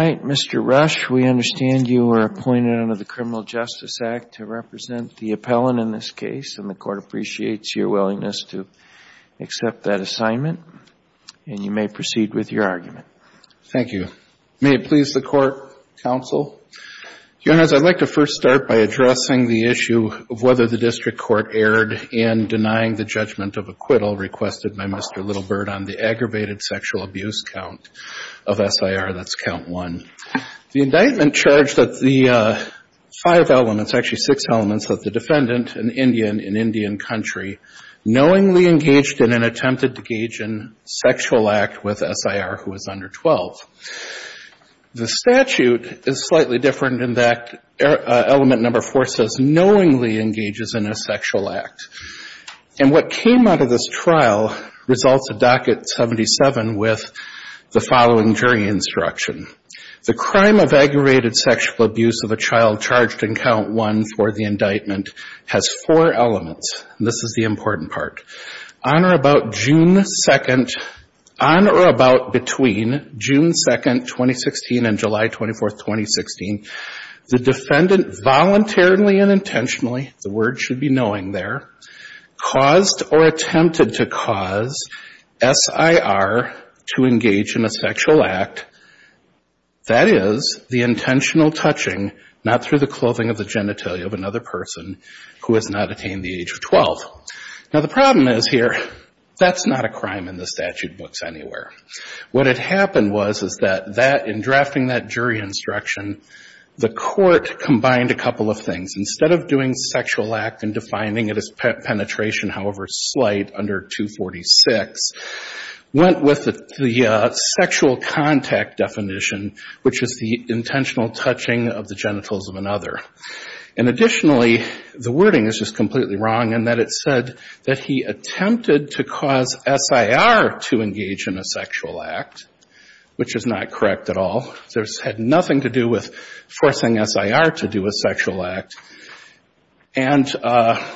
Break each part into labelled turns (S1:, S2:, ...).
S1: right. Mr. Rush, we understand you were appointed under the Criminal Justice Act to represent the appellant in this case, and the Court appreciates your willingness to accept that assignment. And you may proceed with your argument.
S2: Thank you. May it please the Court, Counsel? Your Honors, I'd like to first start by addressing the issue of whether the District Court erred in denying the judgment of acquittal requested by Mr. Little Bird on the aggravated sexual abuse count of SIR, that's count one. The indictment charged that the uh, five elements, actually six elements, that the defendant, an Indian in Indian country, knowingly engaged in and attempted to engage in sexual act with SIR who was under 12. The statute is slightly different in that uh, element number four says knowingly engages in a sexual act. And what came out of this trial results of docket 77 with the following jury instruction. The crime of aggravated sexual abuse of a child charged in count one for the indictment has four elements. This is the important part. On or about June 2nd, on or about between June 2nd, 2016 and July 24th, 2016, the defendant voluntarily and intentionally, the word should be knowing there, caused or attempted to cause SIR to engage in a sexual act, that is, the intentional touching, not through the clothing of the genitalia of another person who has not attained the age of 12. Now the problem is here, that's not a crime in the statute books anywhere. What had happened was, is that that, in drafting that jury instruction, the court combined a couple of things. Instead of doing sexual act and defining it as penetration, however slight, under 246, went with the uh, sexual contact definition, which is the intentional touching of the genitals of another. And additionally, the wording is just completely wrong in that it said that he attempted to cause SIR to engage in a sexual act, which is not correct at all. This had nothing to do with forcing SIR to do a sexual act. And uh,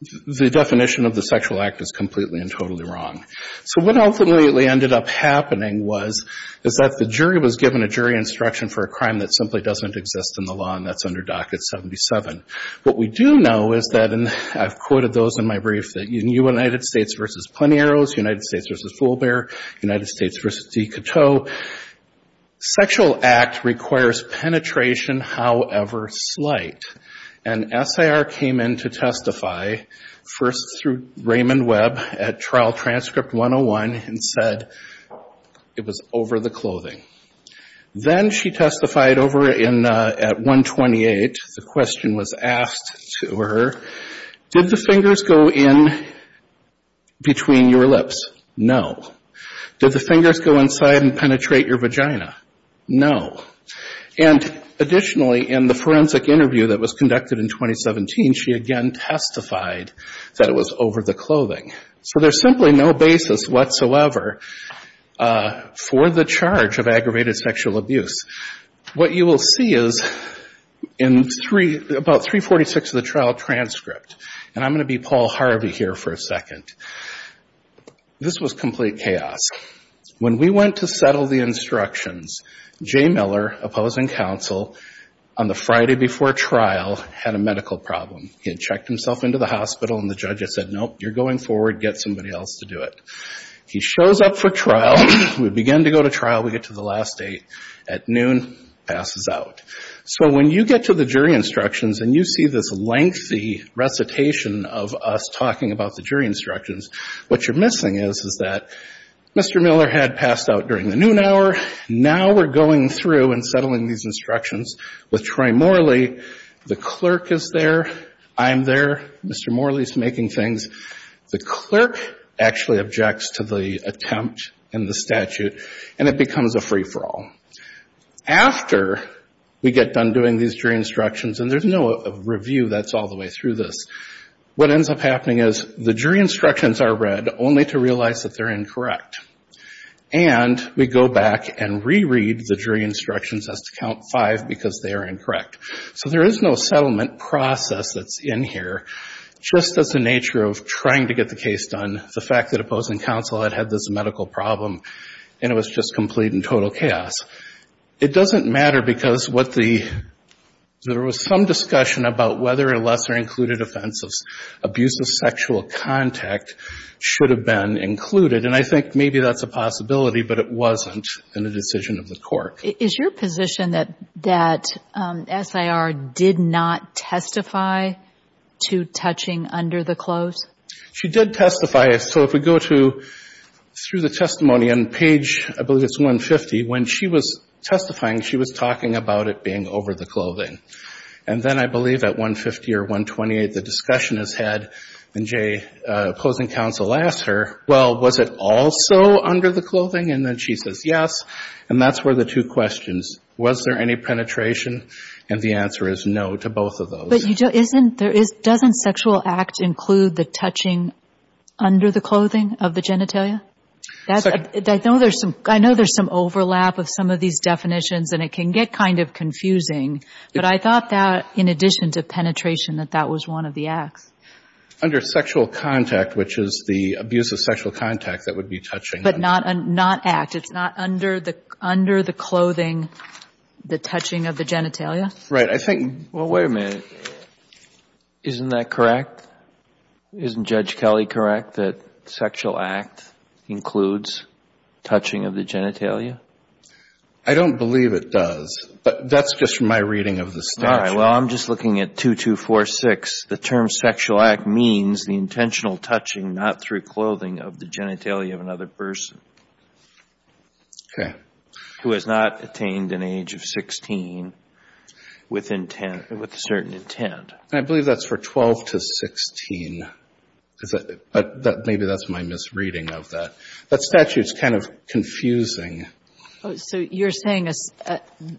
S2: the definition of the sexual act is completely and totally wrong. So what ultimately ended up happening was, is that the jury was given a jury instruction for a crime that simply doesn't exist in the law, and that's under docket 77. What we do know is that, and I've quoted those in my brief, that in United States v. Plenty Arrows, United States v. Fool Bear, United States v. Decatur, sexual act requires penetration, however slight. And SIR came in to testify, first through Raymond Webb at Trial Transcript 101, and said it was over the clothing. Then she testified over uh, at 128. The question was asked to her, did the fingers go in between your lips? No. Did the fingers go inside and penetrate your vagina? No. And additionally, in the forensic interview that was conducted in 2017, she again testified that it was over the clothing. So there's simply no basis whatsoever uh, for the charge of aggravated sexual abuse. What you will see is, in about 346 of the trial transcript, and I'm going to be Paul Harvey here for a second, this was complete chaos. When we went to settle the instructions, Jay Miller, opposing counsel, on the Friday before trial, had a medical problem. He had checked himself into the hospital, and the judge had said, nope, you're going forward, get somebody else to do it. He shows up for trial. We begin to go to trial. We get to the last date. At noon, passes out. So when you get to the jury instructions, and you see this lengthy recitation of us talking about the jury instructions, what you're missing is, is that Mr. Miller had passed out during the noon hour. Now we're going through and settling these instructions with Troy Morley. The clerk is there. I'm there. Mr. Morley's making things. The clerk actually objects to the attempt in the statute, and it becomes a free-for-all. After we get done doing these jury instructions, and there's no review that's all the way through this, what ends up happening is the jury instructions are read only to realize that they're incorrect. And we go back and reread the jury instructions as to count five because they are incorrect. So there is no settlement process that's in here. Just as the nature of trying to get the case done, the fact that opposing counsel had had this medical problem, and it was just complete and total chaos. It doesn't matter because what the, there was some discussion about whether a lesser included offense of abusive sexual contact should have been included. And I think maybe that's a possibility, but it wasn't in the decision of the court.
S3: Is your position that that um SIR did not testify to touching under the clothes?
S2: She did testify. So if we go to, through the testimony on page, I believe it's 150, when she was testifying, she was talking about it being over the clothing. And then I believe at 150 or 128, the discussion is had, and Jay, uh, opposing counsel asks her, well, was it also under the clothing? And then she says yes. And that's where the two questions, was there any penetration? And the answer is no to both of those.
S3: But you do isn't there, doesn't sexual act include the touching under the clothing of the genitalia? I know there's some overlap of some of these definitions, and it can get kind of confusing. But I thought that, in addition to penetration, that that was one of the acts.
S2: Under sexual contact, which is the abuse of sexual contact, that would be touching.
S3: But not act. It's not under the under the clothing, the touching of the genitalia?
S2: Right. I think.
S1: Well, wait a minute. Isn't that correct? Isn't Judge Kelly correct that sexual act includes touching of the genitalia?
S2: I don't believe it does. But that's just my reading of the statute.
S1: All right. Well, I'm just looking at 2246. The term sexual act means the intentional touching, not through clothing, of the genitalia of another person.
S2: Okay.
S1: Who has not attained an age of 16 with intent, with a certain intent.
S2: I believe that's for 12 to 16. But maybe that's my misreading of that. That statute's kind of confusing.
S3: Oh, so you're saying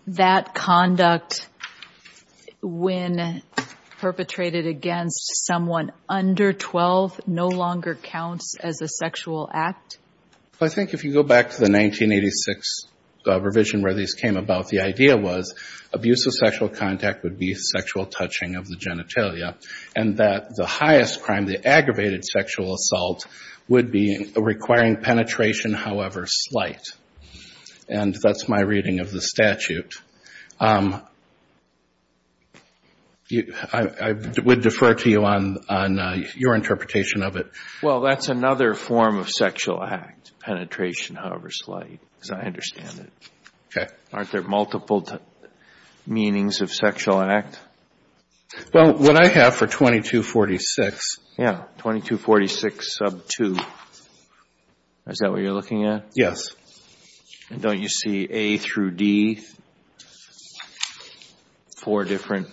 S3: that conduct, when perpetrated against someone under 12, no longer counts as a sexual act?
S2: I think if you go back to the 1986 Uh, revision where these came about, the idea was abuse of sexual contact would be sexual touching of the genitalia. And that the highest crime, the aggravated sexual assault, would be requiring penetration, however slight. And that's my reading of the statute. Um, I would defer to you on uh, your interpretation of it.
S1: Well, that's another form of sexual act, penetration, however slight, as I understand it.
S2: Okay.
S1: Aren't there multiple meanings of sexual act?
S2: Well, what I have for 2246.
S1: Yeah, 2246 sub 2. Is that what you're looking at?
S2: Yes.
S1: And don't you see A through D, four different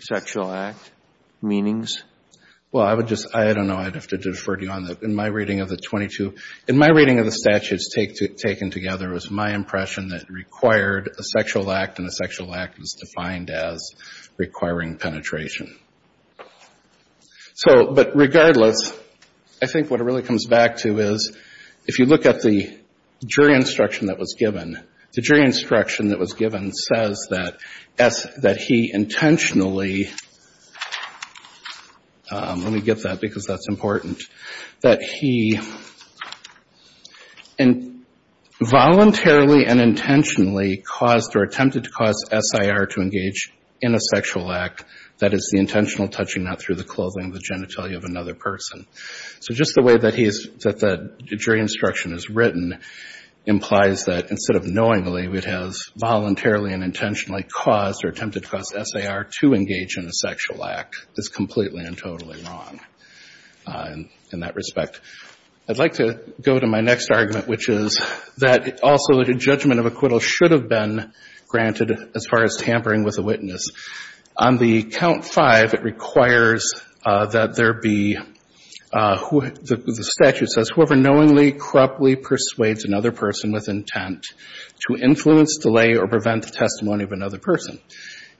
S1: sexual act meanings?
S2: Well, I would just, I don't know, I'd have to defer to you on that. In my reading of the 22, in my reading of the statutes taken together, it was my impression that required a sexual act, and a sexual act was defined as requiring penetration. So, but regardless, I think what it really comes back to is, if you look at the jury instruction that was given, the jury instruction that was given says that he intentionally, Um, let me get that because that's important, that he voluntarily and intentionally caused or attempted to cause SIR to engage in a sexual act that is the intentional touching not through the clothing the genitalia of another person. So just the way that the jury instruction is written implies that instead of knowingly, it has voluntarily and intentionally caused or attempted to cause SAR to engage in a sexual act. is completely and totally wrong uh, in that respect. I'd like to go to my next argument, which is that also a judgment of acquittal should have been granted as far as tampering with a witness. On the count five, it requires uh, that there be, Uh, the statute says, whoever knowingly, corruptly persuades another person with intent to influence, delay, or prevent the testimony of another person.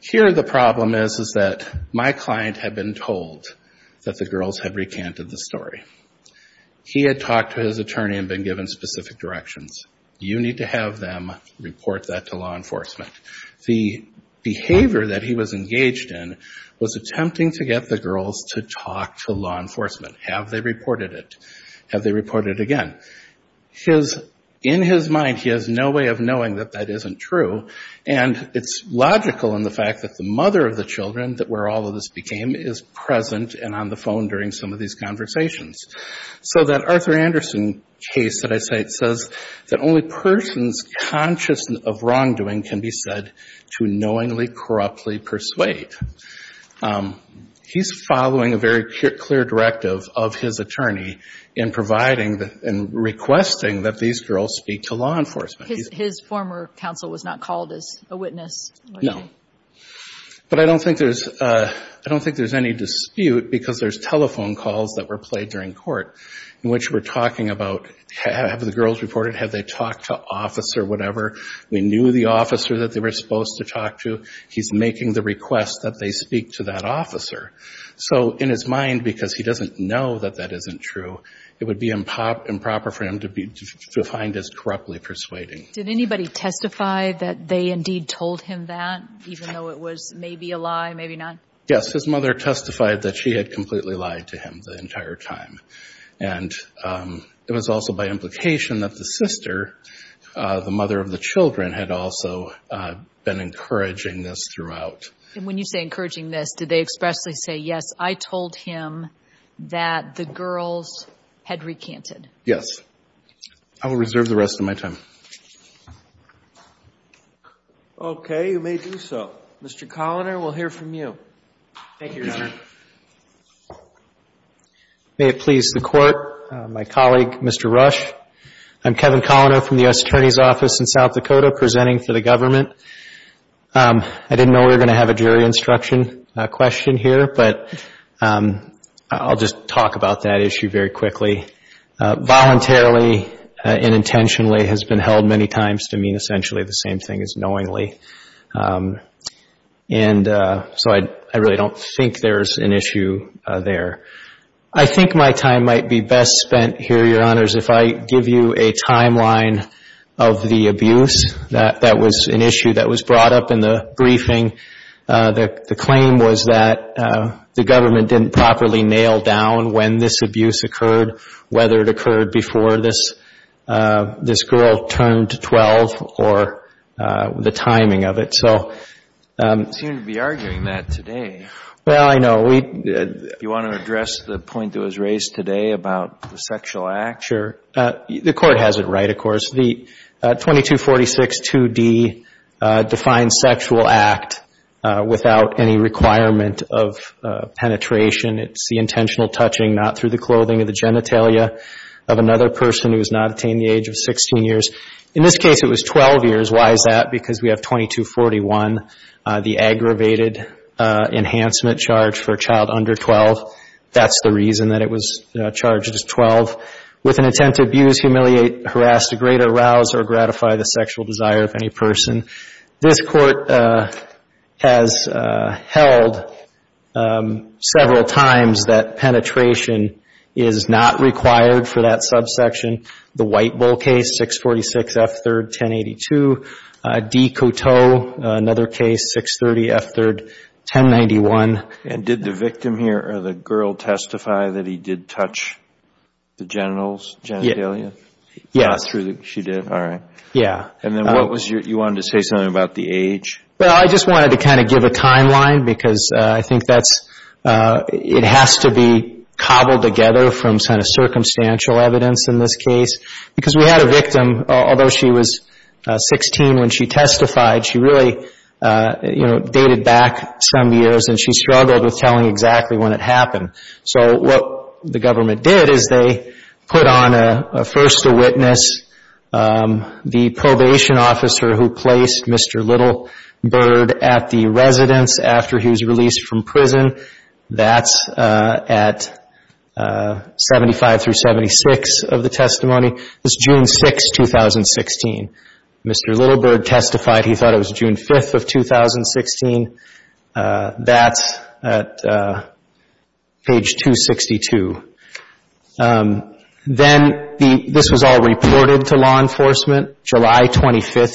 S2: Here the problem is, is that my client had been told that the girls had recanted the story. He had talked to his attorney and been given specific directions. You need to have them report that to law enforcement. The behavior that he was engaged in was attempting to get the girls to talk to law enforcement. Have they reported it? Have they reported it again? His in his mind, he has no way of knowing that that isn't true. And it's logical in the fact that the mother of the children, that where all of this became, is present and on the phone during some of these conversations. So that Arthur Andersen case that I cite says that only persons conscious of wrongdoing can be said to knowingly, corruptly persuade. Um, He's following a very clear directive of his attorney in providing and requesting that these girls speak to law enforcement.
S3: His former counsel was not called as a witness?
S2: No. But I don't think there's uh I don't think there's any dispute because there's telephone calls that were played during court in which we're talking about have the girls reported, have they talked to officer, whatever. We knew the officer that they were supposed to talk to. He's making the request that they speak to that officer. So in his mind, because he doesn't know that that isn't true, it would be improper for him to be defined as corruptly persuading.
S3: Did anybody testify that they indeed told him that, even though it was maybe a lie, maybe not?
S2: Yes. His mother testified that she had completely lied to him the entire time. And um, it was also by implication that the sister, uh, the mother of the children, had also uh, been encouraging this throughout.
S3: And when you say encouraging this, did they expressly say, yes, I told him that the girls had recanted?
S2: Yes. I will reserve the rest of my time.
S1: Okay. You may do so. Mr. Koliner, we'll hear from you.
S4: Thank you, Your Honor. May it please the Court, uh, my colleague, Mr. Rush. I'm Kevin Koliner from the U.S. Attorney's Office in South Dakota, presenting for the government. Um, I didn't know we were going to have a jury instruction uh, question here, but um, I'll just talk about that issue very quickly. Uh, voluntarily uh, and intentionally has been held many times to mean essentially the same thing as knowingly. Um, and uh, so I really don't think there's an issue there. I think my time might be best spent here, Your Honors, if I give you a timeline of the abuse. That was an issue that was brought up in the briefing. Uh, the claim was that uh, the government didn't properly nail down when this abuse occurred, whether it occurred before this uh this girl turned 12 or uh, the timing of it.
S1: Um, you seem to be arguing that today.
S4: Well, I know.
S1: Do you want to address the point that was raised today about the sexual act?
S4: Sure. The Court has it right, of course. The 2246-2D defines sexual act Uh, without any requirement of uh, penetration. It's the intentional touching, not through the clothing of the genitalia of another person who has not attained the age of 16 years. In this case, it was 12 years. Why is that? Because we have 2241, uh, the aggravated enhancement charge for a child under 12. That's the reason that it was charged as 12. With an intent to abuse, humiliate, harass, degrade, arouse, or gratify the sexual desire of any person. This Court has uh, held um, several times that penetration is not required for that subsection. The White Bull case, 646 F. 3rd, 1082. Uh, DeCoteau, uh, another case, 630 F. 3rd, 1091.
S1: And did the victim here or the girl testify that he did touch the genitals, genitalia?
S4: Yes.
S1: She did? All right.
S4: Yeah.
S1: And then what was your, you wanted to say something about the age?
S4: Well, I just wanted to kind of give a timeline because I think that's, uh it has to be cobbled together from kind of circumstantial evidence in this case. Because we had a victim, although she was 16 when she testified, she really, uh you know, dated back some years and she struggled with telling exactly when it happened. So what the government did is they put on a first a witness, Um, the probation officer who placed Mr. Little Bird at the residence after he was released from prison. That's uh, at uh, 75 through 76 of the testimony. It's June 6, 2016. Mr. Little Bird testified he thought it was June 5th of 2016. Uh, that's at page 262. Um, Then this was all reported to law enforcement July 25th,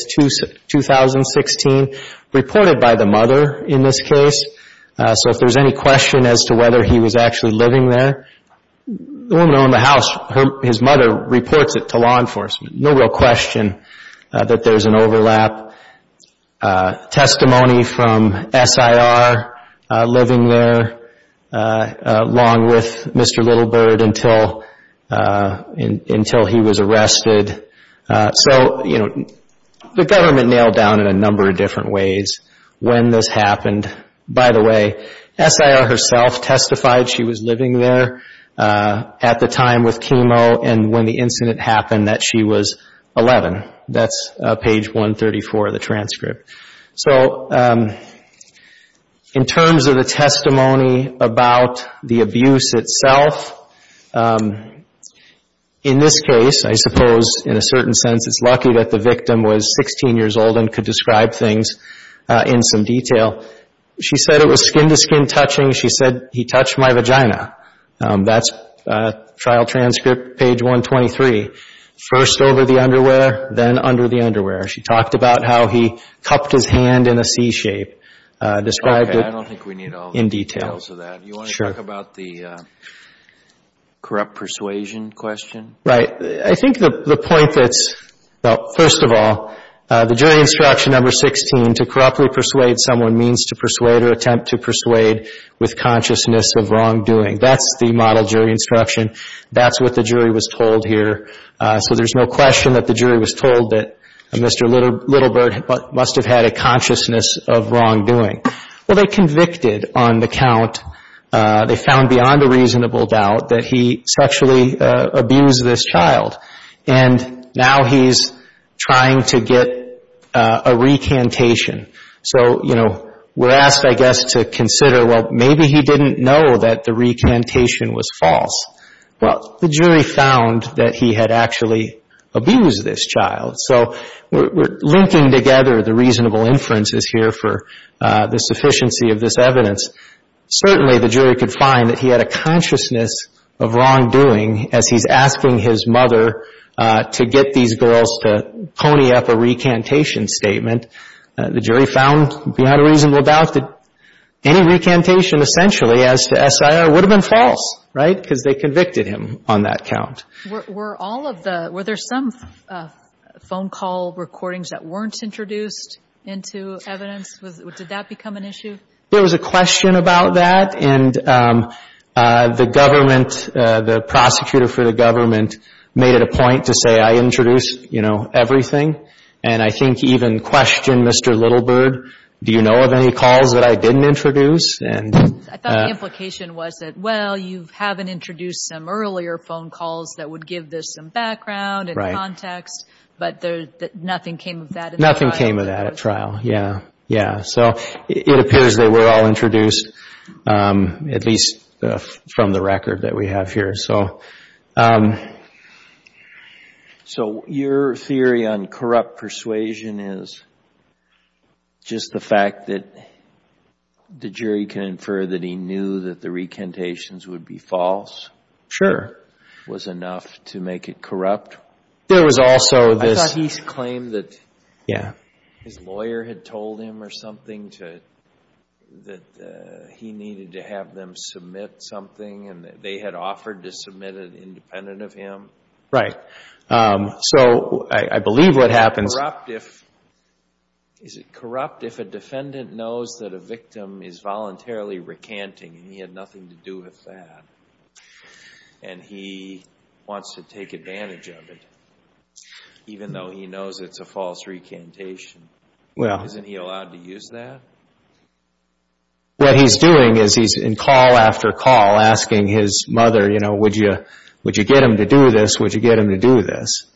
S4: 2016. Reported by the mother in this case. Uh, so if there's any question as to whether he was actually living there, the woman who owned the house, his mother reports it to law enforcement. No real question uh, that there's an overlap. Uh, testimony from SIR living there along with Mr. Little Bird until Uh, he was arrested. Uh, so, you know, the government nailed down in a number of different ways when this happened. By the way, SIR herself testified she was living there uh, at the time with Kimo and when the incident happened that she was 11. That's page 134 of the transcript. So um, in terms of the testimony about the abuse itself, um, in this case, I suppose in a certain sense it's lucky that the victim was 16 years old and could describe things uh, in some detail. She said it was skin-to-skin touching. She said, he touched my vagina. Um, that's uh, trial transcript page 123. First over the underwear, then under the underwear. She talked about how he cupped his hand in a C shape. Uh, described it in detail.
S1: Okay, I don't think we need all the details of that. You want to talk about the corrupt persuasion question?
S4: Right. I think the point that's, well, first of all, uh, the jury instruction number 16, to corruptly persuade someone means to persuade or attempt to persuade with consciousness of wrongdoing. That's the model jury instruction. That's what the jury was told here. Uh, so there's no question that the jury was told that Mr. Little Bird must have had a consciousness of wrongdoing. Well, they convicted on the count. Uh, they found beyond a reasonable doubt that he sexually uh, abused this child. And now he's trying to get uh, a recantation. So, you know, we're asked, I guess, to consider, well, maybe he didn't know that the recantation was false. Well, the jury found that he had actually abused this child. So we're linking together the reasonable inferences here for the sufficiency of this evidence. Certainly the jury could find that he had a consciousness of wrongdoing as he's asking his mother to get these girls to pony up a recantation statement. The jury found beyond a reasonable doubt that any recantation essentially as to SIR would have been false, right? Because they convicted him on that count.
S3: Were all of the, were there some uh, phone call recordings that weren't introduced into evidence? Did that become an issue?
S4: There was a question about that. And um, uh, the government, uh, the prosecutor for the government made it a point to say, I introduced, you know, everything. And I think even questioned Mr. Little Bird, do you know of any calls that I didn't introduce?
S3: And I thought the uh, implication was that, well, you haven't introduced some earlier phone calls that would give this some background and context. But there nothing came of that the trial?
S4: Nothing came of that at trial, yeah. Yeah. So it appears they were all introduced, at least from the record that we have here. So um so
S1: your theory on corrupt persuasion is just the fact that the jury can infer that he knew that the recantations would be false?
S4: Sure.
S1: Was enough to make it corrupt?
S4: There was also this.
S1: I thought he claimed that his lawyer had told him or something to that uh, he needed to have them submit something and that they had offered to submit it independent of him.
S4: Right. Um, so I believe what happens.
S1: Corrupt if is it corrupt if a defendant knows that a victim is voluntarily recanting and he had nothing to do with that? And he wants to take advantage of it, even though he knows it's a false recantation. Well isn't he allowed to use that?
S4: What he's doing is he's in call after call asking his mother, you know, would you would you get him to do this? Would you get him to do this?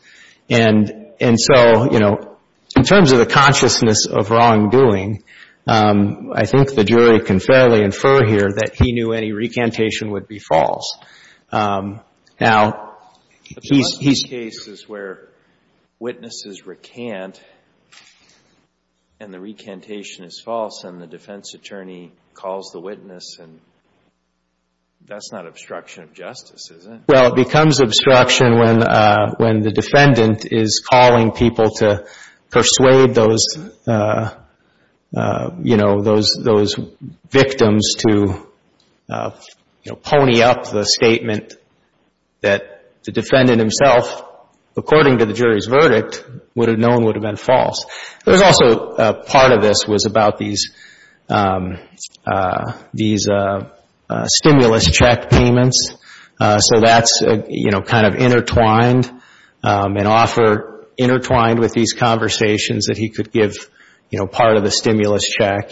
S4: And and so, you know, in terms of the consciousness of wrongdoing, um, I think the jury can fairly infer here that he knew any recantation would be false. Um, now, he's...
S1: There must be cases where witnesses recant and the recantation is false and the defense attorney calls the witness and that's not obstruction of justice, is it?
S4: Well, it becomes obstruction when uh when the defendant is calling people to persuade those, uh, uh, you know, those those victims to, uh, you know, pony up the statement that the defendant himself, according to the jury's verdict, would have known would have been false. There was also uh, part of this was about these um, uh, these uh, stimulus check payments. So that's, you know, kind of intertwined, um, an offer intertwined with these conversations that he could give, you know, part of the stimulus check.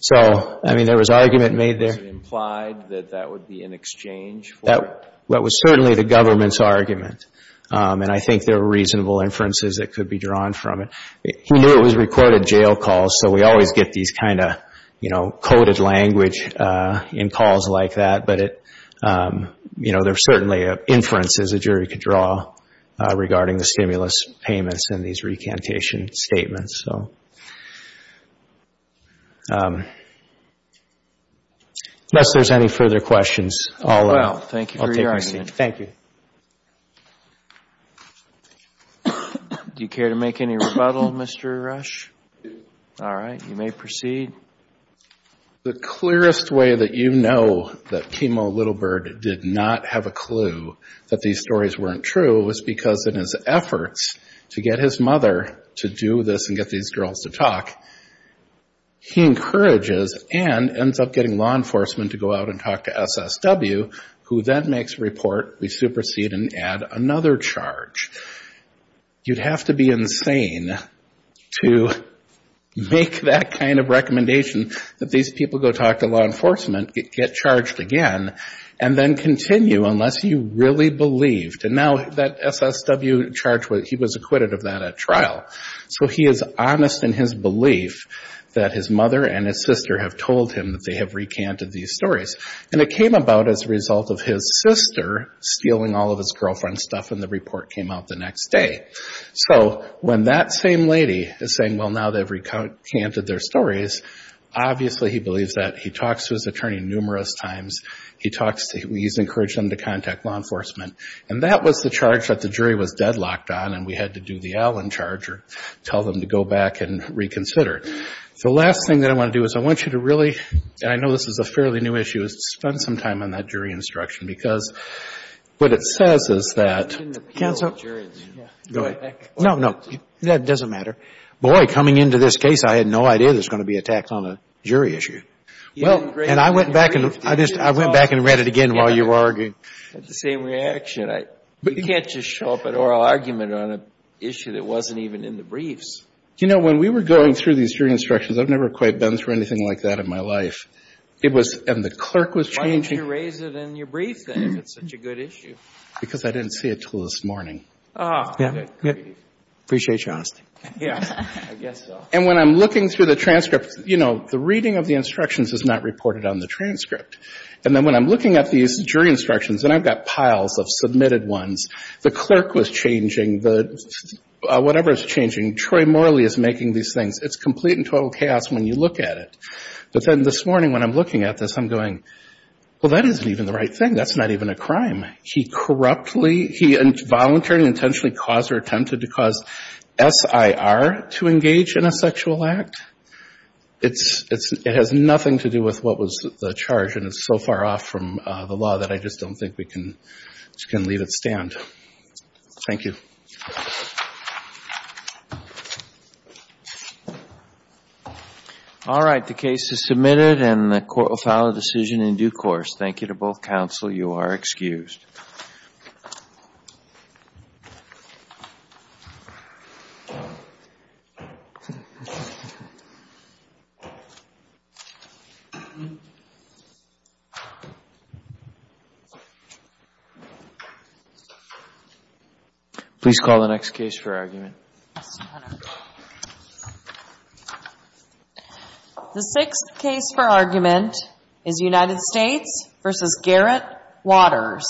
S4: So, I mean, there was argument made there.
S1: Was it implied that that would be in exchange for?
S4: That was certainly the government's argument. Um, and I think there were reasonable inferences that could be drawn from it. He knew it was recorded jail calls, so we always get these kind of, you know, coded language uh, in calls like that. But it, um, you know, there's certainly uh, inferences a jury could draw uh, regarding the stimulus payments in these recantation statements. So, um, unless there's any further questions, I'll take my seat.
S1: Well, thank you for your argument.
S4: Thank you.
S1: Do you care to make any rebuttal, Mr. Rush? All right. You may proceed.
S2: The clearest way that you know that Kimo Little Bird did not have a clue that these stories weren't true was because in his efforts to get his mother to do this and get these girls to talk, he encourages and ends up getting law enforcement to go out and talk to SSW, who then makes a report, we supersede and add another charge. You'd have to be insane to make that kind of recommendation that these people go talk to law enforcement, get charged again, and then continue unless you really believed. And now that SSW charge, he was acquitted of that at trial. So he is honest in his belief that his mother and his sister have told him that they have recanted these stories. And it came about as a result of his sister stealing all of his girlfriend's stuff and the report came out the next day. So when that same lady is saying, well, now they've recanted their stories, obviously he believes that. He talks to his attorney numerous times. He talks to he's encouraged them to contact law enforcement. And that was the charge that the jury was deadlocked on and we had to do the Allen charge or tell them to go back and reconsider. The last thing that I want to do is I want you to really, and I know this is a fairly new issue, is spend some time on that jury instruction because what it says is that...
S5: Counsel? Go ahead. No, no. That doesn't matter. Boy, coming into this case, I had no idea there's going to be a tax on a jury issue. Well, and I went back and I just I went back and read it again while you were arguing.
S1: I the same reaction. You can't just show up at oral argument on an issue that wasn't even in the briefs.
S2: You know, when we were going through these jury instructions, I've never quite been through anything like that in my life. It was, and the clerk was changing...
S1: Why didn't you raise it in your brief then if it's such a good issue?
S2: Because I didn't see it until this morning.
S1: Oh, good.
S5: Appreciate your honesty.
S1: Yeah, I guess so.
S2: And when I'm looking through the transcript, you know, the reading of the instructions is not reported on the transcript. And then when I'm looking at these jury instructions, and I've got piles of submitted ones, the clerk was changing, the uh whatever is changing, Troy Morley is making these things. It's complete and total chaos when you look at it. But then this morning when I'm looking at this, I'm going, well, that isn't even the right thing. That's not even a crime. He corruptly, he voluntarily intentionally caused or attempted to cause SIR to engage in a sexual act. It's it's it has nothing to do with what was the charge, and it's so far off from uh, the law that I just don't think we can leave it stand. Thank you.
S1: All right. The case is submitted, and the court will file a decision in due course. Thank you to both counsel. You are excused. Please call the next case for argument.
S6: The sixth case for argument is United States v. Garrett Waters.